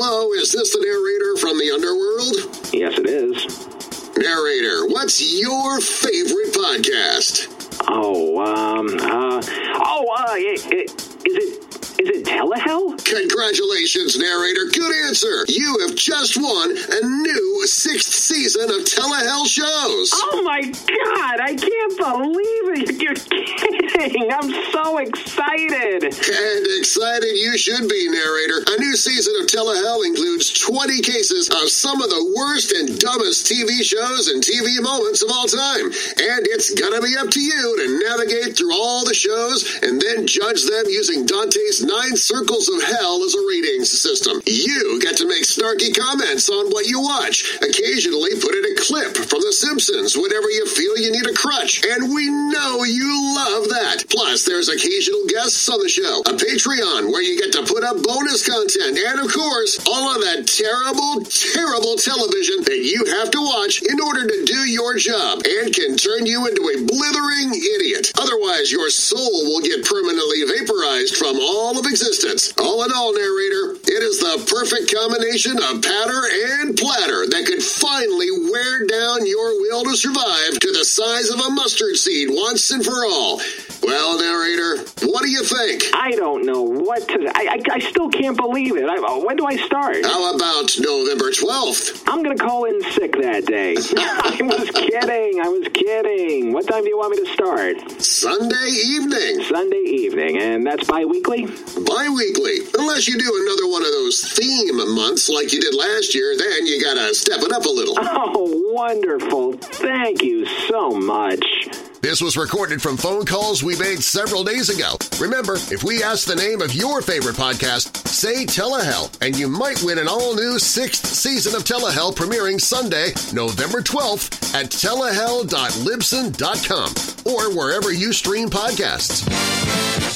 Hello, is this the narrator from the underworld? Yes, it is. Narrator, what's your favorite podcast? Oh, um, uh, oh, uh, i- i- is it, is it Telehell? Congratulations, narrator. Good answer. You have just won a new sixth season of Telehell shows. Oh my god, I can't believe it. You're kidding. I'm so excited. And excited you should be, narrator. Season of Telehell includes 20 cases of some of the worst and dumbest TV shows and TV moments of all time. And it's gonna be up to you to navigate through all the shows and then judge them using Dante's Nine Circles of Hell as a ratings system. You get to make snarky comments on what you watch. Occasionally put in a clip from The Simpsons whenever you feel you need a crutch. And we know you love that. Plus, there's occasional guests on the show, a Patreon where you get to put up bonus content, and of course, all of that terrible, terrible television that you have to watch in order to do your job and can turn you into a blithering idiot. Otherwise, your soul will get permanently vaporized from all of existence. All in all, narrator, it is the perfect combination of patter and platter that could finally wear down your will to survive to the size of a mustard seed once and for all. Well, narrator, what do you think? I don't know what to. I, I, I still can't believe it. I, uh, when do I start? How about November 12th? I'm gonna call in sick that day. I was kidding. I was kidding. What time do you want me to start? Sunday evening. Sunday evening, and that's bi-weekly. Bi-weekly. Unless you do another one of those theme months like you did last year, then you gotta step it up a little. Oh, wonderful! Thank you so much. This was recorded from phone calls we made several days ago. Remember, if we ask the name of your favorite podcast, say Telehell, and you might win an all-new sixth season of Telehell premiering Sunday, November 12th at telehell.libsyn.com or wherever you stream podcasts.